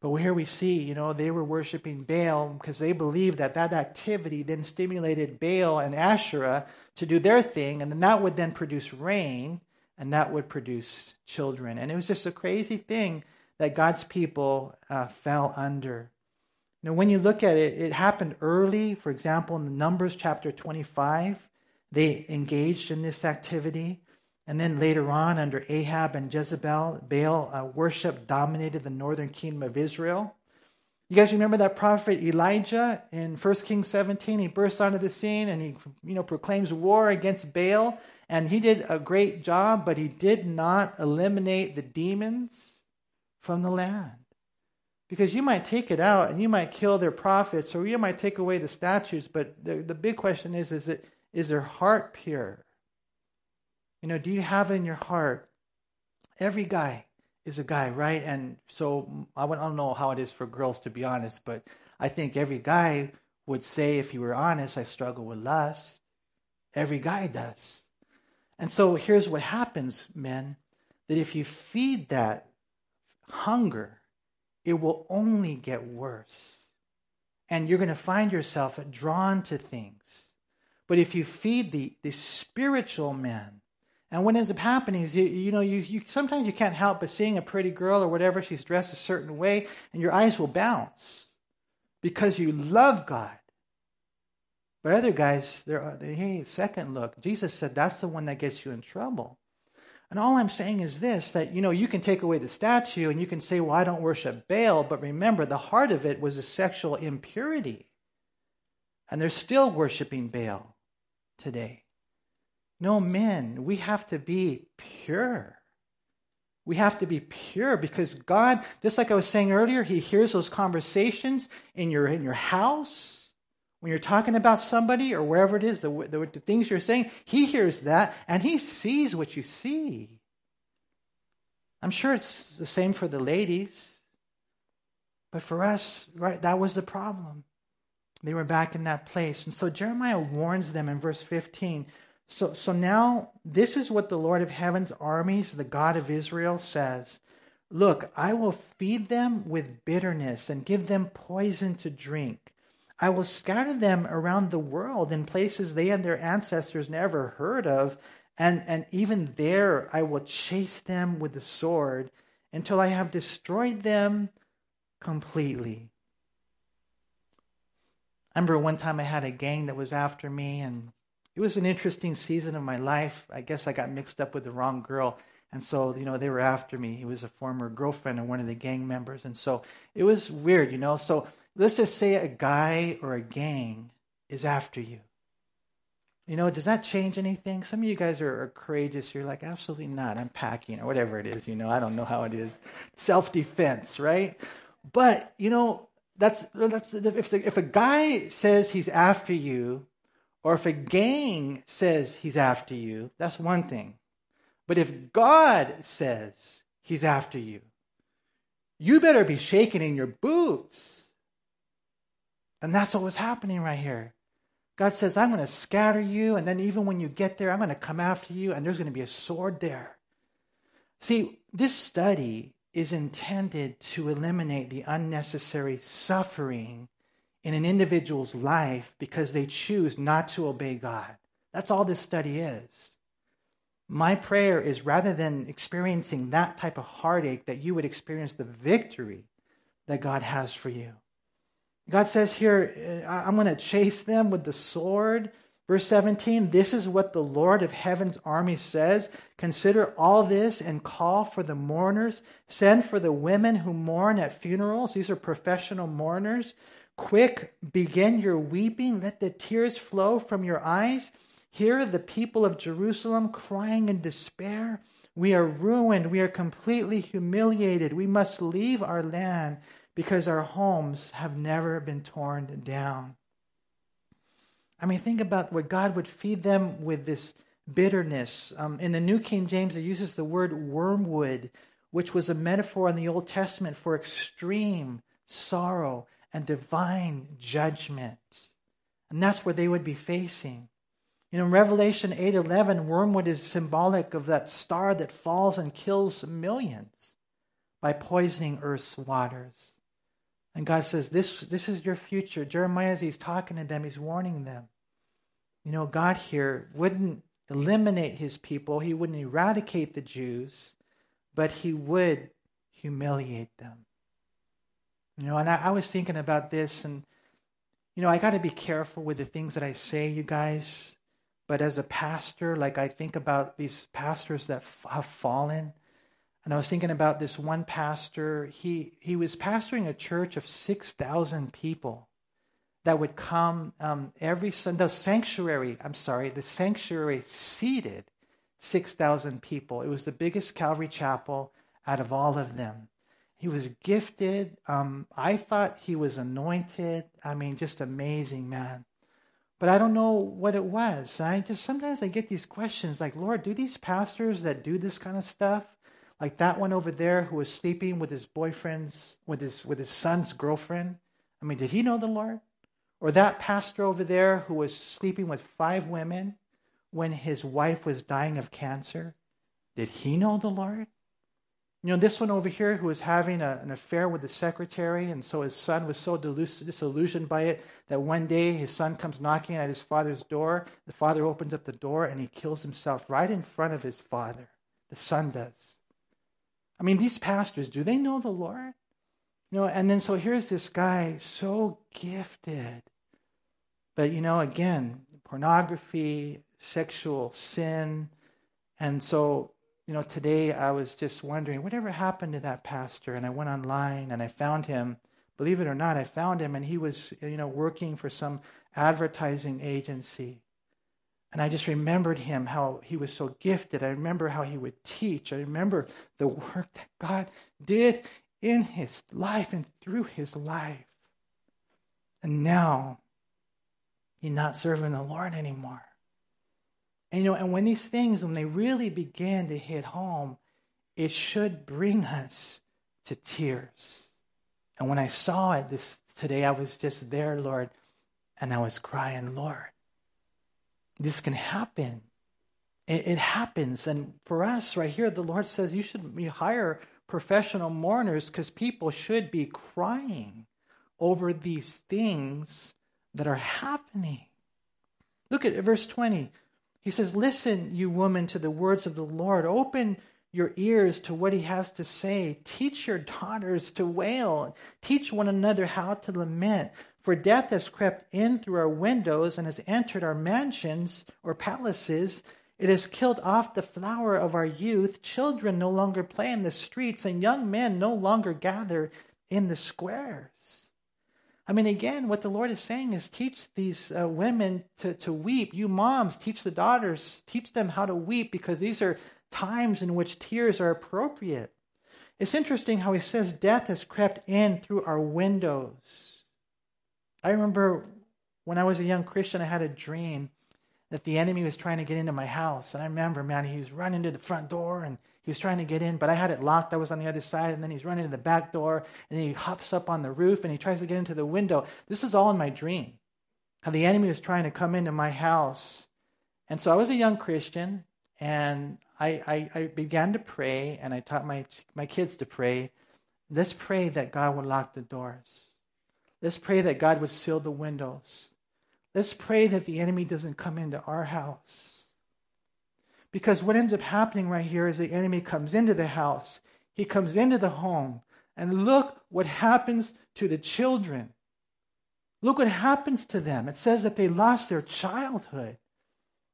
But here we see, you know, they were worshiping Baal because they believed that that activity then stimulated Baal and Asherah to do their thing, and then that would then produce rain, and that would produce children. And it was just a crazy thing that God's people uh, fell under. Now, when you look at it, it happened early. For example, in the Numbers chapter 25, they engaged in this activity. And then later on, under Ahab and Jezebel, Baal uh, worship dominated the northern kingdom of Israel. You guys remember that prophet Elijah in 1 Kings 17? He bursts onto the scene and he you know, proclaims war against Baal. And he did a great job, but he did not eliminate the demons from the land. Because you might take it out and you might kill their prophets or you might take away the statues, but the, the big question is is, it, is their heart pure? You know, do you have it in your heart? Every guy is a guy, right? And so I don't know how it is for girls, to be honest, but I think every guy would say, if he were honest, I struggle with lust. Every guy does. And so here's what happens, men that if you feed that hunger, it will only get worse. And you're going to find yourself drawn to things. But if you feed the, the spiritual man, and what ends up happening is, you, you know, you, you, sometimes you can't help but seeing a pretty girl or whatever, she's dressed a certain way, and your eyes will bounce because you love God. But other guys, they're, they hey, second look. Jesus said that's the one that gets you in trouble. And all I'm saying is this that, you know, you can take away the statue and you can say, well, I don't worship Baal, but remember, the heart of it was a sexual impurity. And they're still worshiping Baal today. No, men, we have to be pure. We have to be pure because God, just like I was saying earlier, He hears those conversations in your, in your house. When you're talking about somebody or wherever it is, the, the, the things you're saying, He hears that and He sees what you see. I'm sure it's the same for the ladies. But for us, right, that was the problem. They were back in that place. And so Jeremiah warns them in verse 15 so, so now this is what the Lord of heaven's armies, the God of Israel, says Look, I will feed them with bitterness and give them poison to drink. I will scatter them around the world in places they and their ancestors never heard of, and, and even there I will chase them with the sword until I have destroyed them completely. I remember one time I had a gang that was after me, and it was an interesting season of my life. I guess I got mixed up with the wrong girl. And so, you know, they were after me. He was a former girlfriend of one of the gang members. And so it was weird, you know. So let's just say a guy or a gang is after you. You know, does that change anything? Some of you guys are, are courageous. You're like, absolutely not. I'm packing or whatever it is. You know, I don't know how it is. Self defense, right? But, you know, that's, that's if, the, if a guy says he's after you, or if a gang says he's after you, that's one thing. But if God says he's after you, you better be shaking in your boots. And that's what was happening right here. God says, I'm going to scatter you, and then even when you get there, I'm going to come after you, and there's going to be a sword there. See, this study is intended to eliminate the unnecessary suffering in an individual's life because they choose not to obey God. That's all this study is. My prayer is rather than experiencing that type of heartache, that you would experience the victory that God has for you. God says here, uh, I'm going to chase them with the sword. Verse 17, this is what the Lord of heaven's army says. Consider all this and call for the mourners. Send for the women who mourn at funerals. These are professional mourners. Quick, begin your weeping. Let the tears flow from your eyes. Hear the people of Jerusalem crying in despair. We are ruined. We are completely humiliated. We must leave our land because our homes have never been torn down. I mean, think about what God would feed them with this bitterness. Um, in the New King James, it uses the word wormwood, which was a metaphor in the Old Testament for extreme sorrow and divine judgment. And that's what they would be facing. You know, in Revelation 8:11, wormwood is symbolic of that star that falls and kills millions by poisoning earth's waters. And God says, this, this is your future. Jeremiah, as he's talking to them, he's warning them. You know, God here wouldn't eliminate his people, he wouldn't eradicate the Jews, but he would humiliate them. You know, and I, I was thinking about this, and, you know, I got to be careful with the things that I say, you guys. But as a pastor, like I think about these pastors that f- have fallen and I was thinking about this one pastor. He, he was pastoring a church of 6,000 people that would come um, every Sunday. The sanctuary, I'm sorry, the sanctuary seated 6,000 people. It was the biggest Calvary chapel out of all of them. He was gifted. Um, I thought he was anointed. I mean, just amazing, man. But I don't know what it was. I just sometimes I get these questions like, Lord, do these pastors that do this kind of stuff, like that one over there who was sleeping with his boyfriend's, with his, with his son's girlfriend. I mean, did he know the Lord? Or that pastor over there who was sleeping with five women when his wife was dying of cancer. Did he know the Lord? You know, this one over here who was having a, an affair with the secretary, and so his son was so disillusioned by it that one day his son comes knocking at his father's door. The father opens up the door and he kills himself right in front of his father. The son does. I mean, these pastors, do they know the Lord? You know, and then so here's this guy so gifted. But, you know, again, pornography, sexual sin. And so, you know, today I was just wondering, whatever happened to that pastor? And I went online and I found him. Believe it or not, I found him and he was, you know, working for some advertising agency. And I just remembered him, how he was so gifted. I remember how he would teach. I remember the work that God did in his life and through his life. And now he's not serving the Lord anymore. And you know, and when these things, when they really begin to hit home, it should bring us to tears. And when I saw it this today, I was just there, Lord, and I was crying, Lord, this can happen. It, it, happens. And for us right here, the Lord says you should hire professional mourners because people should be crying over these things that are happening. Look at verse 20. He says, Listen, you woman, to the words of the Lord. Open your ears to what he has to say. Teach your daughters to wail. Teach one another how to lament. For death has crept in through our windows and has entered our mansions or palaces. It has killed off the flower of our youth. Children no longer play in the streets, and young men no longer gather in the squares. I mean, again, what the Lord is saying is teach these uh, women to, to weep. You moms, teach the daughters, teach them how to weep because these are times in which tears are appropriate. It's interesting how he says death has crept in through our windows. I remember when I was a young Christian, I had a dream that the enemy was trying to get into my house. And I remember, man, he was running to the front door and he was trying to get in, but I had it locked. I was on the other side, and then he's running to the back door, and he hops up on the roof and he tries to get into the window. This is all in my dream. How the enemy was trying to come into my house. And so I was a young Christian, and I, I, I began to pray, and I taught my, my kids to pray. Let's pray that God would lock the doors. Let's pray that God would seal the windows. Let's pray that the enemy doesn't come into our house. Because what ends up happening right here is the enemy comes into the house, he comes into the home, and look what happens to the children. Look what happens to them. It says that they lost their childhood.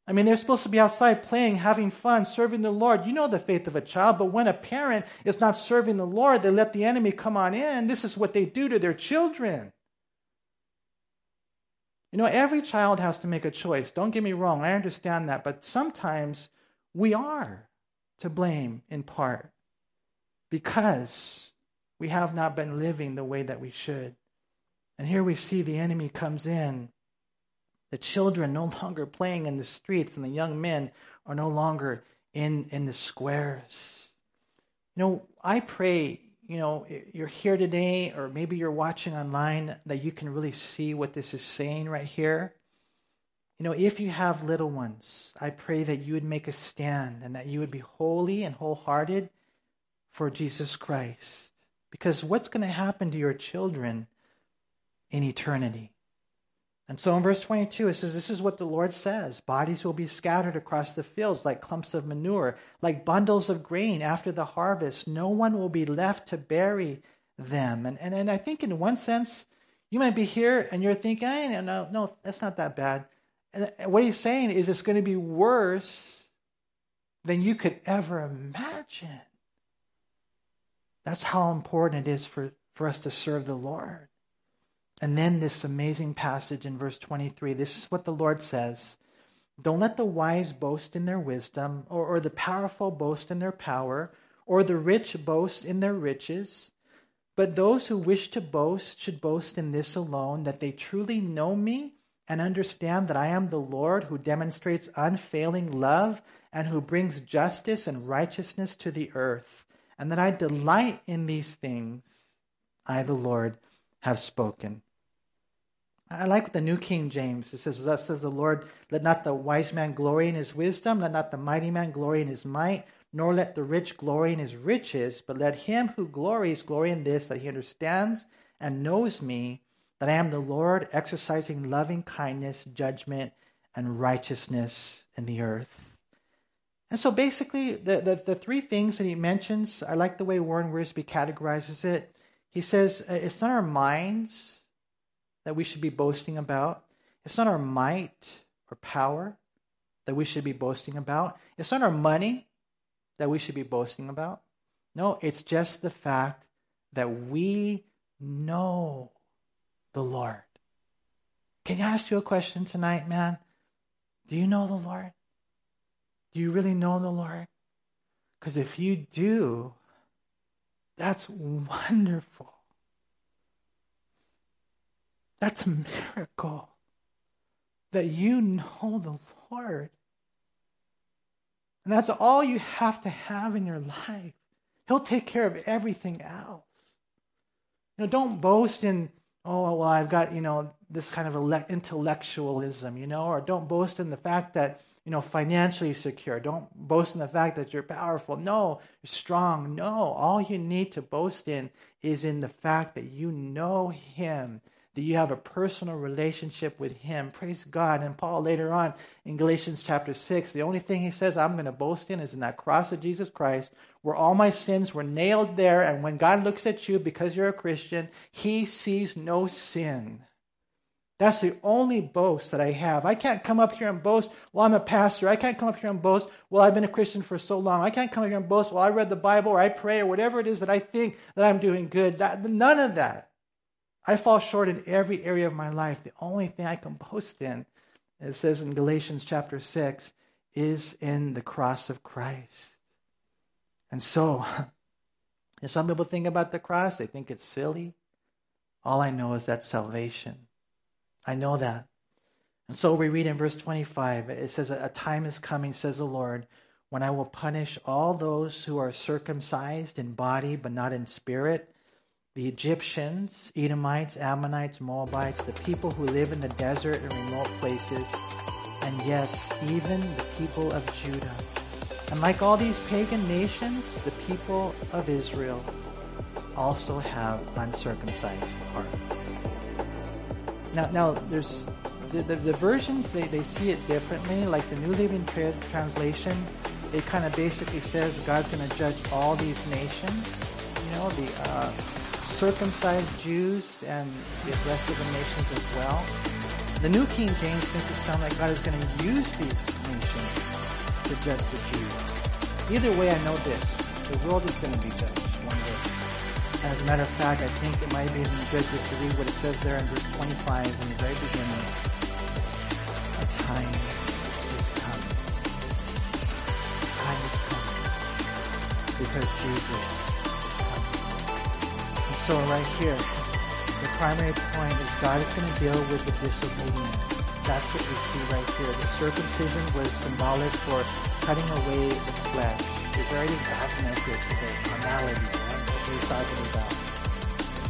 I mean, they're supposed to be outside playing, having fun, serving the Lord. You know the faith of a child, but when a parent is not serving the Lord, they let the enemy come on in. This is what they do to their children. You know, every child has to make a choice. Don't get me wrong, I understand that. But sometimes we are to blame in part because we have not been living the way that we should. And here we see the enemy comes in. The children no [LAUGHS] longer playing in the streets, and the young men are no longer in, in the squares. You know, I pray you know, you're here today, or maybe you're watching online, that you can really see what this is saying right here. You know, if you have little ones, I pray that you would make a stand and that you would be holy and wholehearted for Jesus Christ. Because what's going to happen to your children in eternity? And so in verse 22, it says, This is what the Lord says Bodies will be scattered across the fields like clumps of manure, like bundles of grain after the harvest. No one will be left to bury them. And, and, and I think, in one sense, you might be here and you're thinking, no, no, that's not that bad. And what he's saying is it's going to be worse than you could ever imagine. That's how important it is for, for us to serve the Lord. And then this amazing passage in verse 23 this is what the Lord says Don't let the wise boast in their wisdom, or, or the powerful boast in their power, or the rich boast in their riches. But those who wish to boast should boast in this alone that they truly know me and understand that I am the Lord who demonstrates unfailing love and who brings justice and righteousness to the earth, and that I delight in these things. I, the Lord, have spoken. I like the New King James. It says, Thus says the Lord, let not the wise man glory in his wisdom, let not the mighty man glory in his might, nor let the rich glory in his riches, but let him who glories glory in this, that he understands and knows me, that I am the Lord, exercising loving kindness, judgment, and righteousness in the earth. And so basically, the, the, the three things that he mentions, I like the way Warren Wiersbe categorizes it. He says, uh, it's not our minds that we should be boasting about. It's not our might or power that we should be boasting about. It's not our money that we should be boasting about. No, it's just the fact that we know the Lord. Can I ask you a question tonight, man? Do you know the Lord? Do you really know the Lord? Because if you do, that's [LAUGHS] wonderful. That's a miracle that you know the Lord. And that's all you have to have in your life. He'll take care of everything else. You know, don't boast in, oh, well, I've got, you know, this kind of intellectualism, you know, or don't boast in the fact that, you know, financially secure. Don't boast in the fact that you're powerful. No, you're strong. No, all you need to boast in is in the fact that you know Him that you have a personal relationship with Him. Praise God. And Paul later on in Galatians chapter 6, the only thing he says I'm going to boast in is in that cross of Jesus Christ, where all my sins were nailed there. And when God looks at you because you're a Christian, He sees no sin. That's the only boast that I have. I can't come up here and boast, well, I'm a pastor. I can't come up here and boast, well, I've been a Christian for so long. I can't come up here and boast, well, I read the Bible or I pray or whatever it is that I think that I'm doing good. That, none of that. I fall short in every area of my life. The only thing I can boast in, it says in Galatians chapter 6, is in the cross of Christ. And so, [LAUGHS] some people think about the cross, they think it's silly. All I know is that salvation. I know that. And so we read in verse 25, it says, A time is coming, says the Lord, when I will punish all those who are circumcised in body but not in spirit the Egyptians, Edomites, Ammonites, Moabites, the people who live in the desert and remote places, and yes, even the people of Judah. And like all these pagan nations, the people of Israel also have uncircumcised hearts. Now, now there's the, the, the versions, they, they see it differently. Like the New Living Translation, it kind of basically says God's going to judge all these nations. You know, the... Uh, circumcised Jews and the rest of the nations as well. The New King James makes it sound like God is going to use these nations to judge the Jews. Either way, I know this. The world is going to be judged one day. As a matter of fact, I think it might be in Judges to read what it says there in verse 25 in the very beginning. A time is coming. A time is coming. Because Jesus so right here, the primary point is God is going to deal with the disobedient. That's what we see right here. The circumcision was symbolic for cutting away the flesh. There anything God's message today? Carnality, right? What he's talking about.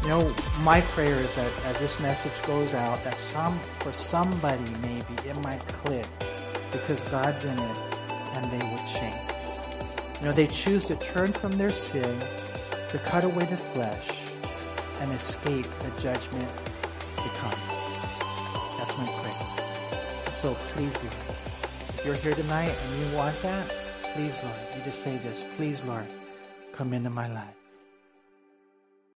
You know, my prayer is that as this message goes out, that some for somebody maybe it might click because God's in it and they would change. You know, they choose to turn from their sin, to cut away the flesh, and escape the judgment to come. That's my prayer. So please, Lord, if you're here tonight and you want that, please, Lord, you just say this, please, Lord, come into my life.